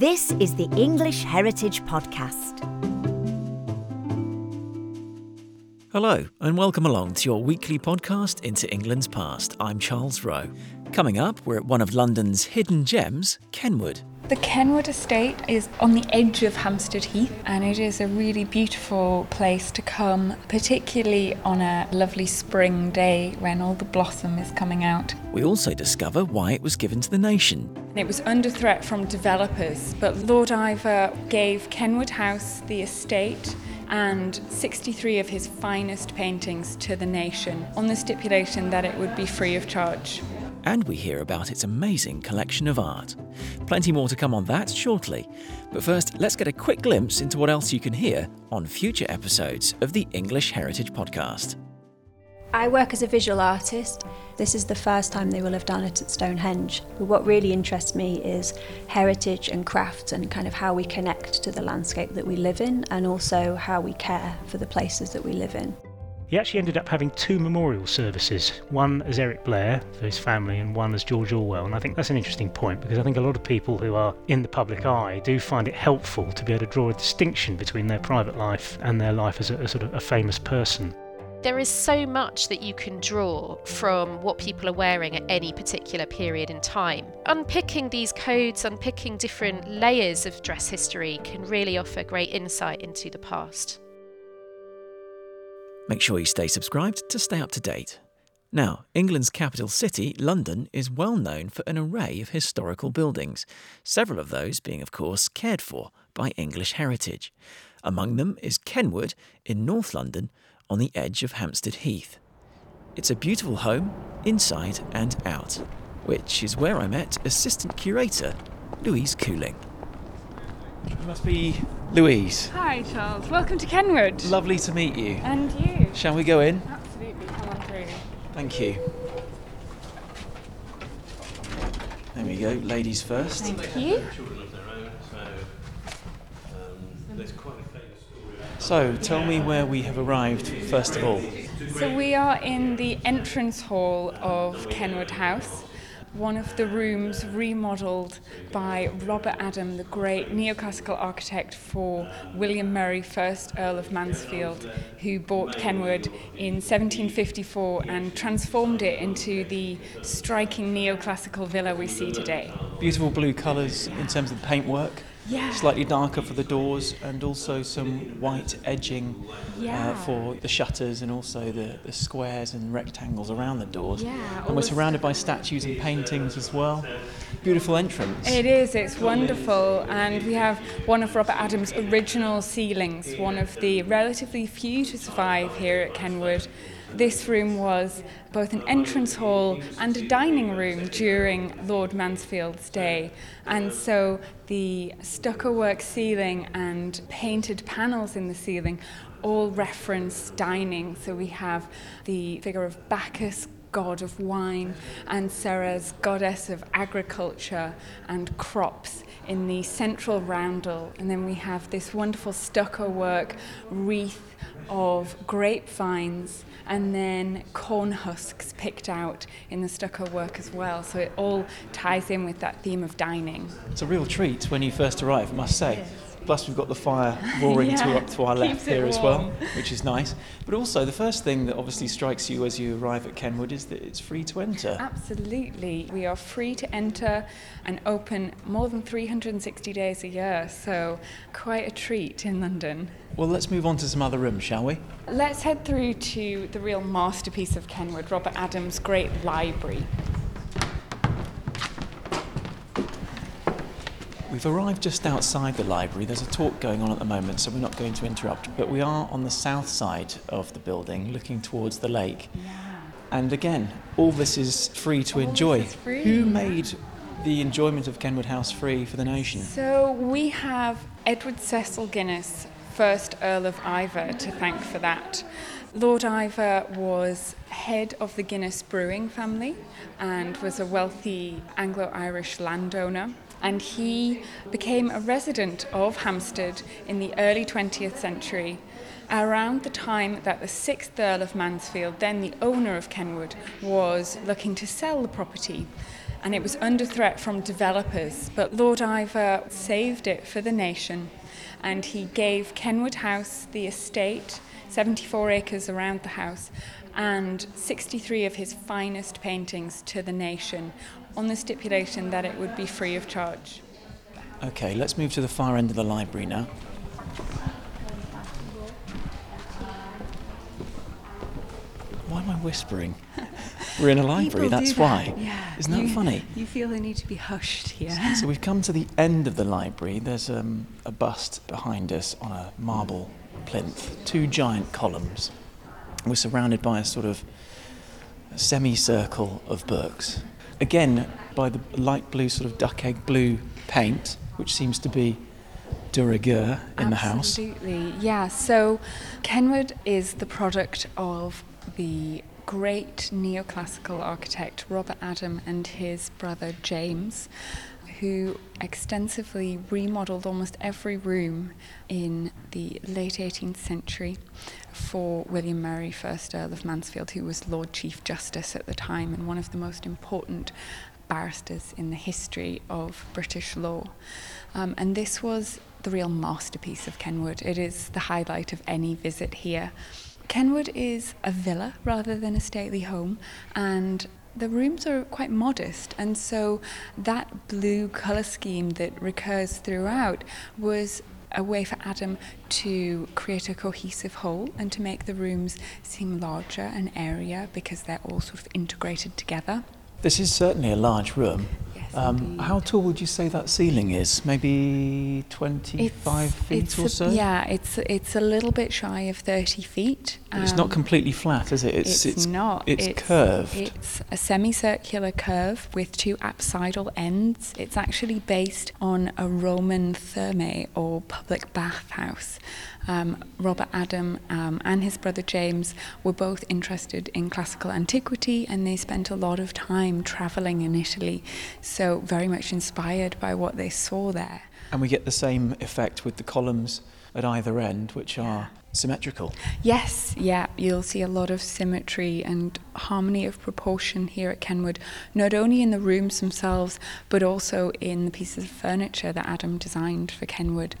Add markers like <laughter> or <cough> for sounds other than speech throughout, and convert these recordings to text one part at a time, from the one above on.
This is the English Heritage Podcast. Hello, and welcome along to your weekly podcast into England's past. I'm Charles Rowe. Coming up, we're at one of London's hidden gems, Kenwood. The Kenwood estate is on the edge of Hampstead Heath and it is a really beautiful place to come, particularly on a lovely spring day when all the blossom is coming out. We also discover why it was given to the nation. It was under threat from developers, but Lord Iveagh gave Kenwood House the estate and 63 of his finest paintings to the nation on the stipulation that it would be free of charge. And we hear about its amazing collection of art. Plenty more to come on that shortly. But first, let's get a quick glimpse into what else you can hear on future episodes of the English Heritage Podcast. I work as a visual artist. This is the first time they will have done it at Stonehenge. But what really interests me is heritage and craft and kind of how we connect to the landscape that we live in and also how we care for the places that we live in. He actually ended up having two memorial services, one as Eric Blair for his family and one as George Orwell. And I think that's an interesting point because I think a lot of people who are in the public eye do find it helpful to be able to draw a distinction between their private life and their life as a, a sort of a famous person. There is so much that you can draw from what people are wearing at any particular period in time. Unpicking these codes, unpicking different layers of dress history can really offer great insight into the past. Make sure you stay subscribed to stay up to date. Now, England's capital city, London, is well known for an array of historical buildings, several of those being, of course, cared for by English heritage. Among them is Kenwood in North London on the edge of Hampstead Heath. It's a beautiful home, inside and out, which is where I met assistant curator Louise Cooling. It must be Louise. Hi, Charles. Welcome to Kenwood. Lovely to meet you. And you. Shall we go in? Absolutely. Come on through. Thank you. There we go, ladies first. Thank you. Um, so, tell me where we have arrived first of all. So we are in the entrance hall of Kenwood House. One of the rooms remodelled by Robert Adam, the great neoclassical architect for William Murray, 1st Earl of Mansfield, who bought Kenwood in 1754 and transformed it into the striking neoclassical villa we see today. Beautiful blue colours in terms of the paintwork. Yeah. Slightly darker for the doors and also some white edging Yeah. uh, for the shutters and also the, the squares and rectangles around the doors. Yeah, and we're surrounded by statues and paintings as well. Beautiful entrance. It is, it's wonderful. And we have one of Robert Adam's original ceilings, one of the relatively few to survive here at Kenwood. This room was both an entrance hall and a dining room during Lord Mansfield's day. And so the stucco work ceiling and painted panels in the ceiling all reference dining. So we have the figure of Bacchus god of wine, and Ceres, goddess of agriculture and crops, in the central roundel. And then we have this wonderful stucco work wreath of grapevines and then corn husks picked out in the stucco work as well. So it all ties in with that theme of dining. It's a real treat when you first arrive, I must say. Plus, we've got the fire roaring to, up to our <laughs> left here as well, which is nice. But also, the first thing that obviously strikes you as you arrive at Kenwood is that it's free to enter. Absolutely. We are free to enter and open more than 360 days a year, so quite a treat in London. Well, let's move on to some other rooms, shall we? Let's head through to the real masterpiece of Kenwood, Robert Adam's great library. We've arrived just outside the library. There's a talk going on at the moment, so we're not going to interrupt. But we are on the south side of the building, looking towards the lake. Yeah. And again, all this is free to All enjoy. free. Who made the enjoyment of Kenwood House free for the nation? So we have Edward Cecil Guinness, first Earl of Iveagh, to thank for that. Lord Iveagh was head of the Guinness brewing family and was a wealthy Anglo Irish landowner. And he became a resident of Hampstead in the early 20th century, around the time that the sixth Earl of Mansfield, then the owner of Kenwood, was looking to sell the property. and it was under threat from developers. But Lord Iveagh saved it for the nation, and he gave Kenwood House the estate, 74 acres around the house, and 63 of his finest paintings to the nation on the stipulation that it would be free of charge. Okay, let's move to the far end of the library now. Why am I whispering? <laughs> We're in a library, that's do why. Yeah. Isn't that You- funny? You feel the need to be hushed here. So we've come to the end of the library. There's um, a bust behind us on a marble plinth, two giant columns. We're surrounded by a sort of semicircle of books. Again, by the light blue, sort of duck egg blue paint, which seems to be de rigueur in the house. Absolutely, yeah. So Kenwood is the product of the great neoclassical architect Robert Adam and his brother James, who extensively remodeled almost every room in the late 18th century for William Murray, 1st Earl of Mansfield, who was Lord Chief Justice at the time and one of the most important barristers in the history of British law. Um, and this was the real masterpiece of Kenwood. It is the highlight of any visit here. Kenwood is a villa rather than a stately home, and the rooms are quite modest, and so that blue colour scheme that recurs throughout was a way for Adam to create a cohesive whole and to make the rooms seem larger and airier because they're all sort of integrated together. This is certainly a large room. Yes, Um, how tall would you say that ceiling is? Maybe 25 feet it's or a- so? Yeah, it's it's a little bit shy of 30 feet. But it's not Um, completely flat, is it? It's, not. It's, curved. It's a semicircular curve with two apsidal ends. It's actually based on a Roman thermae or public bathhouse. Um, Robert Adam um, and his brother James were both interested in classical antiquity and they spent a lot of time travelling in Italy, so very much inspired by what they saw there. and we get the same effect with the columns at either end, which are symmetrical. Yes, yeah, you'll see a lot of symmetry and harmony of proportion here at Kenwood, not only in the rooms themselves, but also in the pieces of furniture that Adam designed for Kenwood.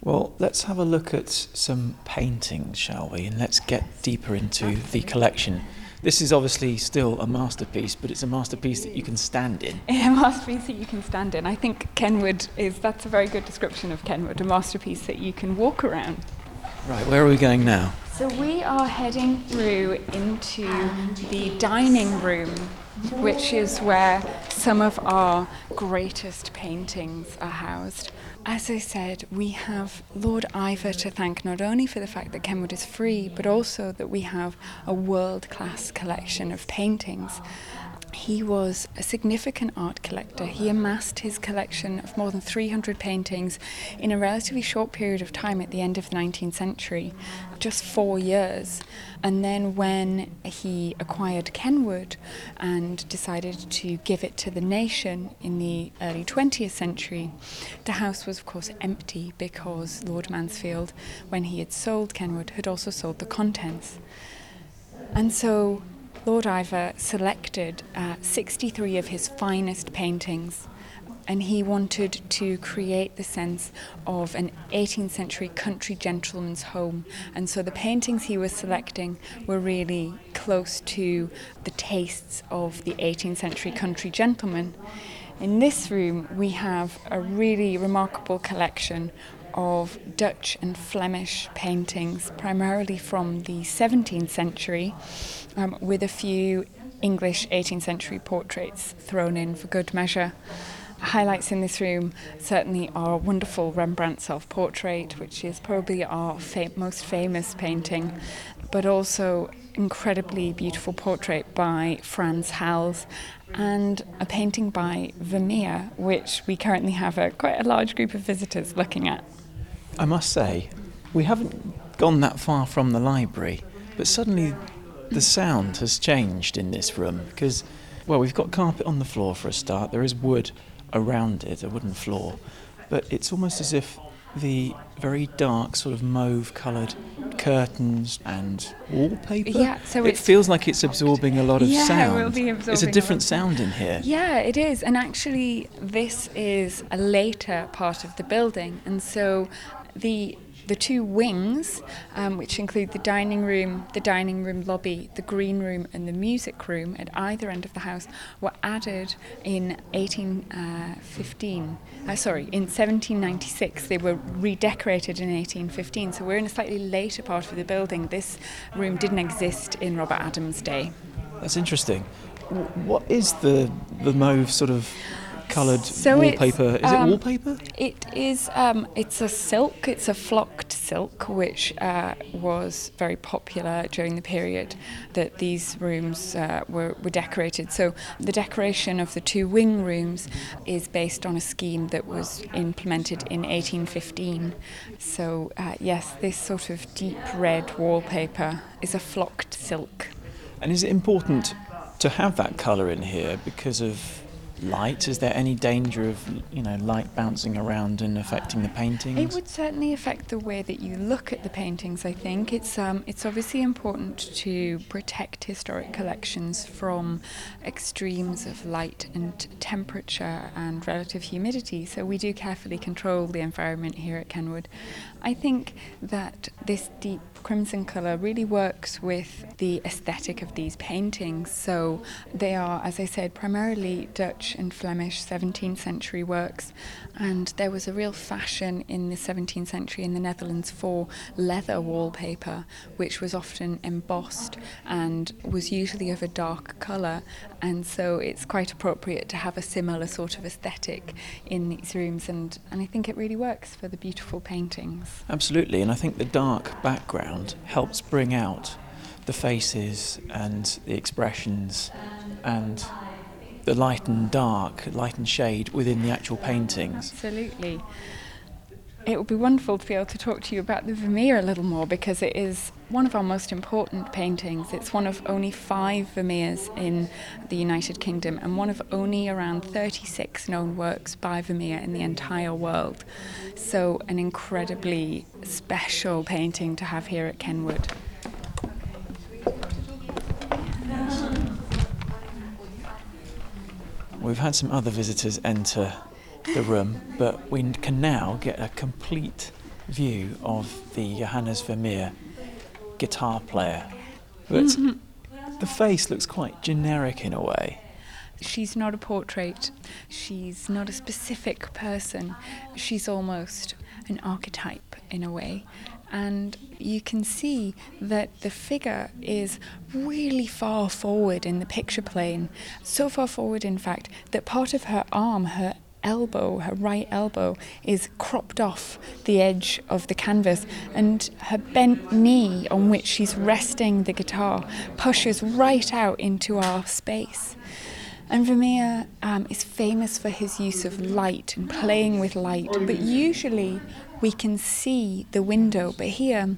Well, let's have a look at some paintings, shall we? And let's get deeper into the collection. This is obviously still a masterpiece, but it's a masterpiece that you can stand in. <laughs> A masterpiece that you can stand in. I think Kenwood is, that's a very good description of Kenwood, a masterpiece that you can walk around. Right, where are we going now? So we are heading through into the dining room, which is where some of our greatest paintings are housed. As I said, we have Lord Iveagh to thank not only for the fact that Kenwood is free, but also that we have a world class collection of paintings. He was a significant art collector. He amassed his collection of more than 300 paintings in a relatively short period of time at the end of the 19th century, just four years. And then when he acquired Kenwood and decided to give it to the nation in the early 20th century, the house was, of course, empty because Lord Mansfield, when he had sold Kenwood, had also sold the contents. And so Lord Iveagh selected uh, 63 of his finest paintings, and he wanted to create the sense of an 18th century country gentleman's home. And so the paintings he was selecting were really close to the tastes of the 18th century country gentleman. In this room, we have a really remarkable collection of Dutch and Flemish paintings, primarily from the 17th century, um, with a few English 18th century portraits thrown in for good measure. Highlights in this room certainly are a wonderful Rembrandt self portrait, which is probably our fa- most famous painting, but also incredibly beautiful portrait by Frans Hals and a painting by Vermeer, which we currently have a quite a large group of visitors looking at. I must say, we haven't gone that far from the library, but suddenly the sound has changed in this room because, well, we've got carpet on the floor for a start. There is wood around it, a wooden floor, but it's almost as if the very dark, sort of mauve coloured curtains and wallpaper. Yeah, so it feels like it's absorbing a lot of Yeah, it sound. will be it's a absorbing a different lot. sound in here. Yeah, it is. And actually, this is a later part of the building. And so the the two wings, um, which include the dining room, the dining room lobby, the green room, and the music room at either end of the house, were added in 1815. Uh, sorry, in 1796. They were redecorated in 1815. So we're in a slightly later part of the building. This room didn't exist in Robert Adam's day. That's interesting. What is the the mauve sort of coloured So wallpaper? Is um, it wallpaper? It is. Um, it's a silk. It's a flocked silk, which uh, was very popular during the period that these rooms uh, were, were decorated. So the decoration of the two wing rooms is based on a scheme that was implemented in 1815. So uh, yes, this sort of deep red wallpaper is a flocked silk. And is it important to have that colour in here because of light? Is there any danger of you know light bouncing around and affecting the paintings? It would certainly affect the way that you look at the paintings. I think it's um, it's obviously important to protect historic collections from extremes of light and temperature and relative humidity. So we do carefully control the environment here at Kenwood. I think that this deep crimson colour really works with the aesthetic of these paintings. So they are, as I said, primarily Dutch and Flemish 17th century works, and there was a real fashion in the 17th century in the Netherlands for leather wallpaper, which was often embossed and was usually of a dark colour. And so it's quite appropriate to have a similar sort of aesthetic in these rooms, and, and I think it really works for the beautiful paintings. Absolutely, and I think the dark background helps bring out the faces and the expressions and the light and dark, light and shade within the actual paintings. Absolutely. It would be wonderful to be able to talk to you about the Vermeer a little more because it is one of our most important paintings. It's one of only five Vermeers in the United Kingdom and one of only around 36 known works by Vermeer in the entire world. So, an incredibly special painting to have here at Kenwood. We've had some other visitors enter the room, but we can now get a complete view of the Johannes Vermeer guitar player. But <laughs> the face looks quite generic in a way. She's not a portrait. She's not a specific person. She's almost an archetype in a way. And you can see that the figure is really far forward in the picture plane. So far forward, in fact, that part of her arm, her elbow, her right elbow, is cropped off the edge of the canvas, and her bent knee on which she's resting the guitar pushes right out into our space. And Vermeer um, is famous for his use of light and playing with light, but usually we can see the window, but here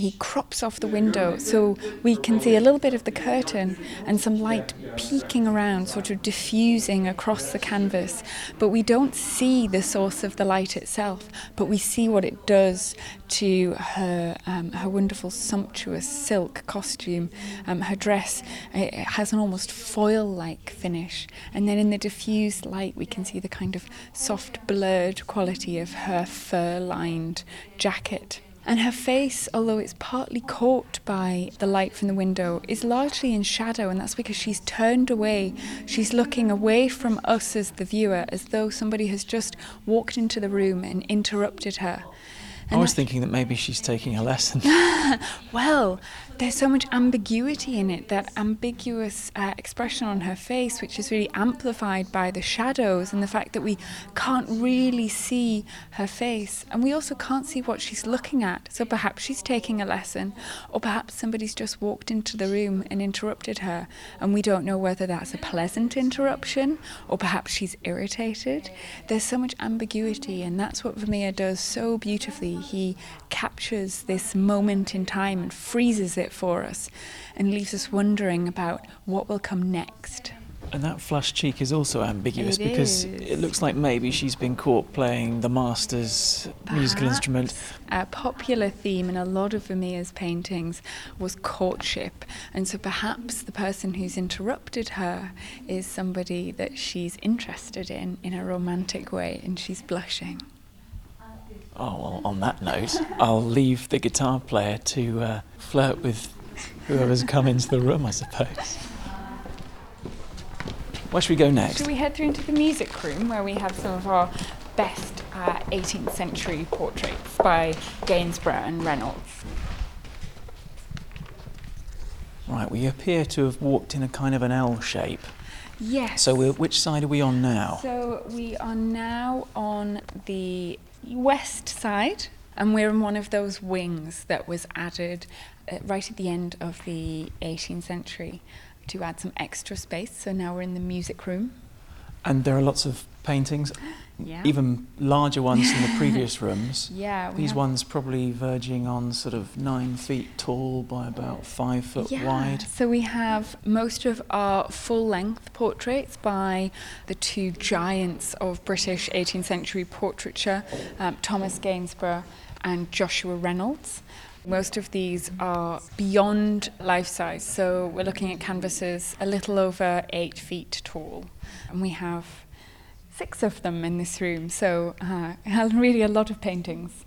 he crops off the window so we can see a little bit of the curtain and some light peeking around, sort of diffusing across the canvas. But we don't see the source of the light itself, but we see what it does to her um, her wonderful sumptuous silk costume. Um, her dress it has an almost foil-like finish, and then in the diffused light we can see the kind of soft blurred quality of her fur-lined jacket. And her face, although it's partly caught by the light from the window, is largely in shadow, and that's because she's turned away. She's looking away from us as the viewer, as though somebody has just walked into the room and interrupted her. I was thinking that maybe she's taking a lesson. <laughs> Well, there's so much ambiguity in it, that ambiguous uh, expression on her face, which is really amplified by the shadows and the fact that we can't really see her face. And we also can't see what she's looking at. So perhaps she's taking a lesson, or perhaps somebody's just walked into the room and interrupted her. And we don't know whether that's a pleasant interruption, or perhaps she's irritated. There's so much ambiguity, and that's what Vermeer does so beautifully. He captures this moment in time and freezes it for us and leaves us wondering about what will come next. And that flushed cheek is also ambiguous It because is. it looks like maybe she's been caught playing the master's musical instrument. A popular theme in a lot of Vermeer's paintings was courtship, and so perhaps the person who's interrupted her is somebody that she's interested in in a romantic way, and she's blushing. Oh, well, on that note, I'll leave the guitar player to uh, flirt with whoever's come into the room, I suppose. Where should we go next? Should we head through into the music room where we have some of our best uh, 18th century portraits by Gainsborough and Reynolds? Right, we appear to have walked in a kind of an L shape. Yes. So, we're, which side are we on now? So we are now on the west side, and we're in one of those wings that was added uh, right at the end of the 18th century to add some extra space. So now we're in the music room. And there are lots of paintings, Yeah. even larger ones than the previous <laughs> rooms. Yeah. These ones probably verging on sort of nine feet tall by about five foot yeah. wide. So we have most of our full length portraits by the two giants of British 18th century portraiture, um, Thomas Gainsborough and Joshua Reynolds. Most of these are beyond life size, so we're looking at canvases a little over eight feet tall. And we have six of them in this room, so uh, <laughs> really a lot of paintings.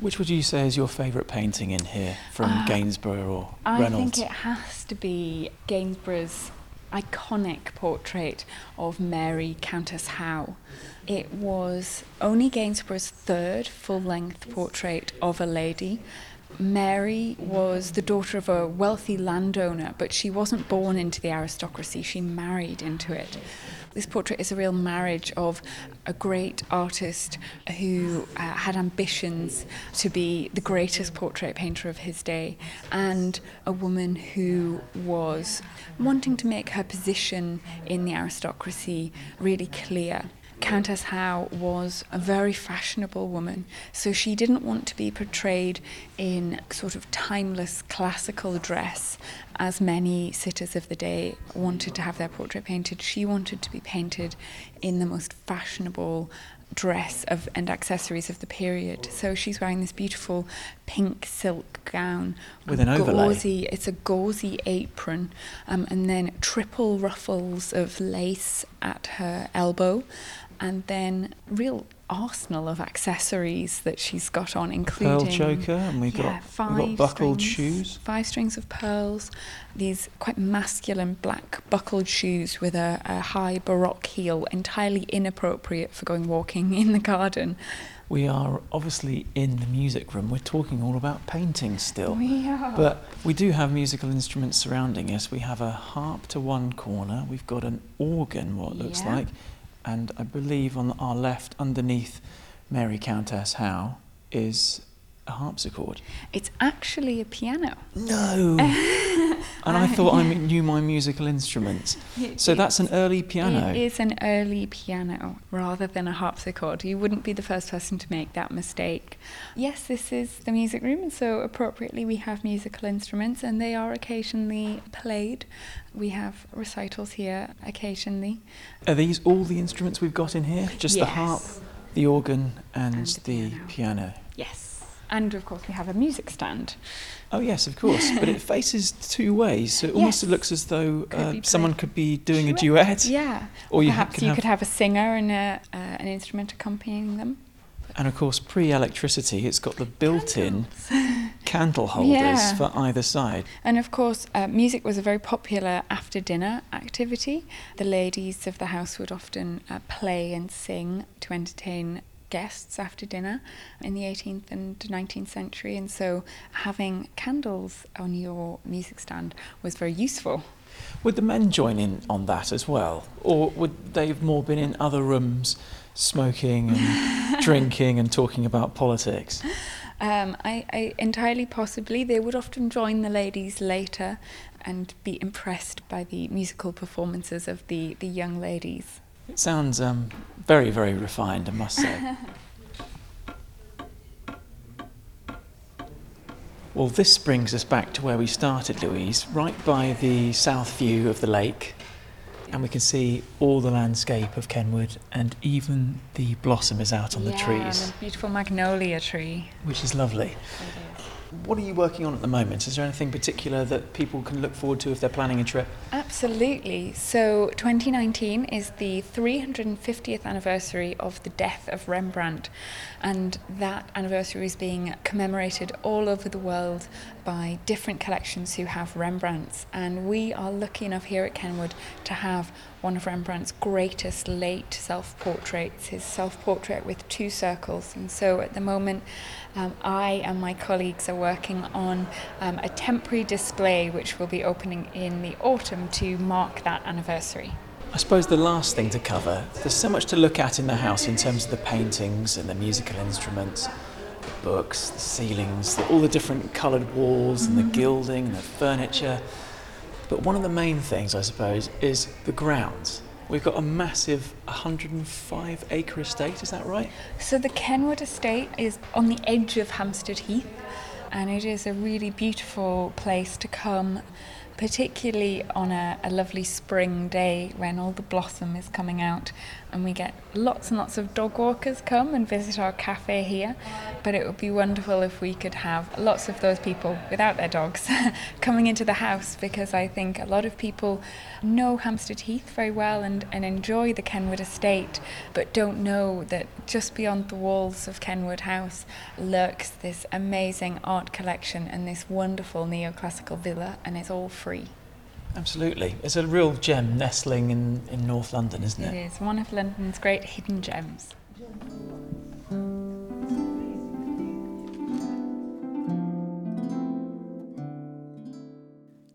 Which would you say is your favourite painting in here from Uh, Gainsborough or I Reynolds? I think it has to be Gainsborough's iconic portrait of Mary Countess Howe. It was only Gainsborough's third full length portrait of a lady. Mary was the daughter of a wealthy landowner, but she wasn't born into the aristocracy, she married into it. This portrait is a real marriage of a great artist who uh, had ambitions to be the greatest portrait painter of his day, and a woman who was wanting to make her position in the aristocracy really clear. Countess Howe was a very fashionable woman, so she didn't want to be portrayed in sort of timeless classical dress as many sitters of the day wanted to have their portrait painted. She wanted to be painted in the most fashionable dress of and accessories of the period. So she's wearing this beautiful pink silk gown With an overlay. gauzy it's a gauzy apron um, and then triple ruffles of lace at her elbow and then real arsenal of accessories that she's got on including Pearl choker, and we've yeah, got five we've got buckled strings, shoes. five strings of pearls these quite masculine black buckled shoes with a, a high baroque heel entirely inappropriate for going walking in the garden We are obviously in the music room. We're talking all about painting still. we are But we do have musical instruments surrounding us. We have a harp to one corner. We've got an organ, what looks Yeah. like. And I believe on our left, underneath Mary Countess Howe, is a harpsichord. it's actually a piano No! <laughs> and I uh, thought I knew my musical instruments. <laughs> So that's an early piano. It is an early piano rather than a harpsichord. You wouldn't be the first person to make that mistake. Yes, this is the music room, and so appropriately we have musical instruments, and they are occasionally played. We have recitals here occasionally. Are these all the instruments we've got in here? Just the harp, the organ, and, And the the piano. piano. Yes. And of course, we have a music stand. Oh yes, of course, but it <laughs> faces two ways, so it almost looks as though Could uh, someone could be doing a Duet. duet, Yeah. or you Perhaps you have, could have a singer and a, uh, an instrument accompanying them. and of course pre-electricity, it's got the built-in <laughs> candle holders Yeah. for either side. And of course, uh, music was a very popular after dinner activity. The ladies of the house would often uh, play and sing to entertain guests after dinner in the 18th and 19th century, and so having candles on your music stand was very useful. Would the men join in on that as well, or would they have more been in other rooms, smoking and <laughs> drinking and talking about politics? Um, I, I entirely possibly they would often join the ladies later and be impressed by the musical performances of the, the young ladies. It sounds um, very, very refined, I must say. <laughs> well, this brings us back to where we started, Louise, right by the south view of the lake. and we can see all the landscape of Kenwood, and even the blossom is out on the trees, and a beautiful magnolia tree. which is lovely. What are you working on at the moment? Is there anything particular that people can look forward to if they're planning a trip? Absolutely. So 2019 is the 350th anniversary of the death of Rembrandt, and that anniversary is being commemorated all over the world by different collections who have Rembrandts. And we are lucky enough here at Kenwood to have one of Rembrandt's greatest late self portraits, his self portrait with two circles. And so at the moment, um, I and my colleagues are working on um, a temporary display which will be opening in the autumn to mark that anniversary. I suppose the last thing to cover, there's so much to look at in the house in terms of the paintings and the musical instruments, books, the ceilings, the, all the different coloured walls and the mm. gilding and the furniture. But one of the main things, I suppose, is the grounds. We've got a massive 105 acre estate, is that right? So the Kenwood estate is on the edge of Hampstead Heath and it is a really beautiful place to come particularly on a, a lovely spring day when all the blossom is coming out and we get lots and lots of dog walkers come and visit our cafe here but it would be wonderful if we could have lots of those people without their dogs <laughs> coming into the house because I think a lot of people know Hampstead Heath very well and, and enjoy the Kenwood estate but don't know that just beyond the walls of Kenwood House lurks this amazing art collection and this wonderful neoclassical villa and it's all free. Absolutely. It's a real gem nestling in, in North London, isn't It it? is one of London's great hidden gems.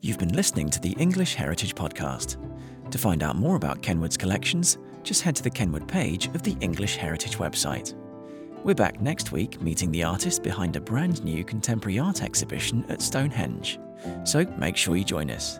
You've been listening to the English Heritage Podcast. To find out more about Kenwood's collections, just head to the Kenwood page of the English Heritage website. We're back next week meeting the artist behind a brand new contemporary art exhibition at Stonehenge. So make sure you join us.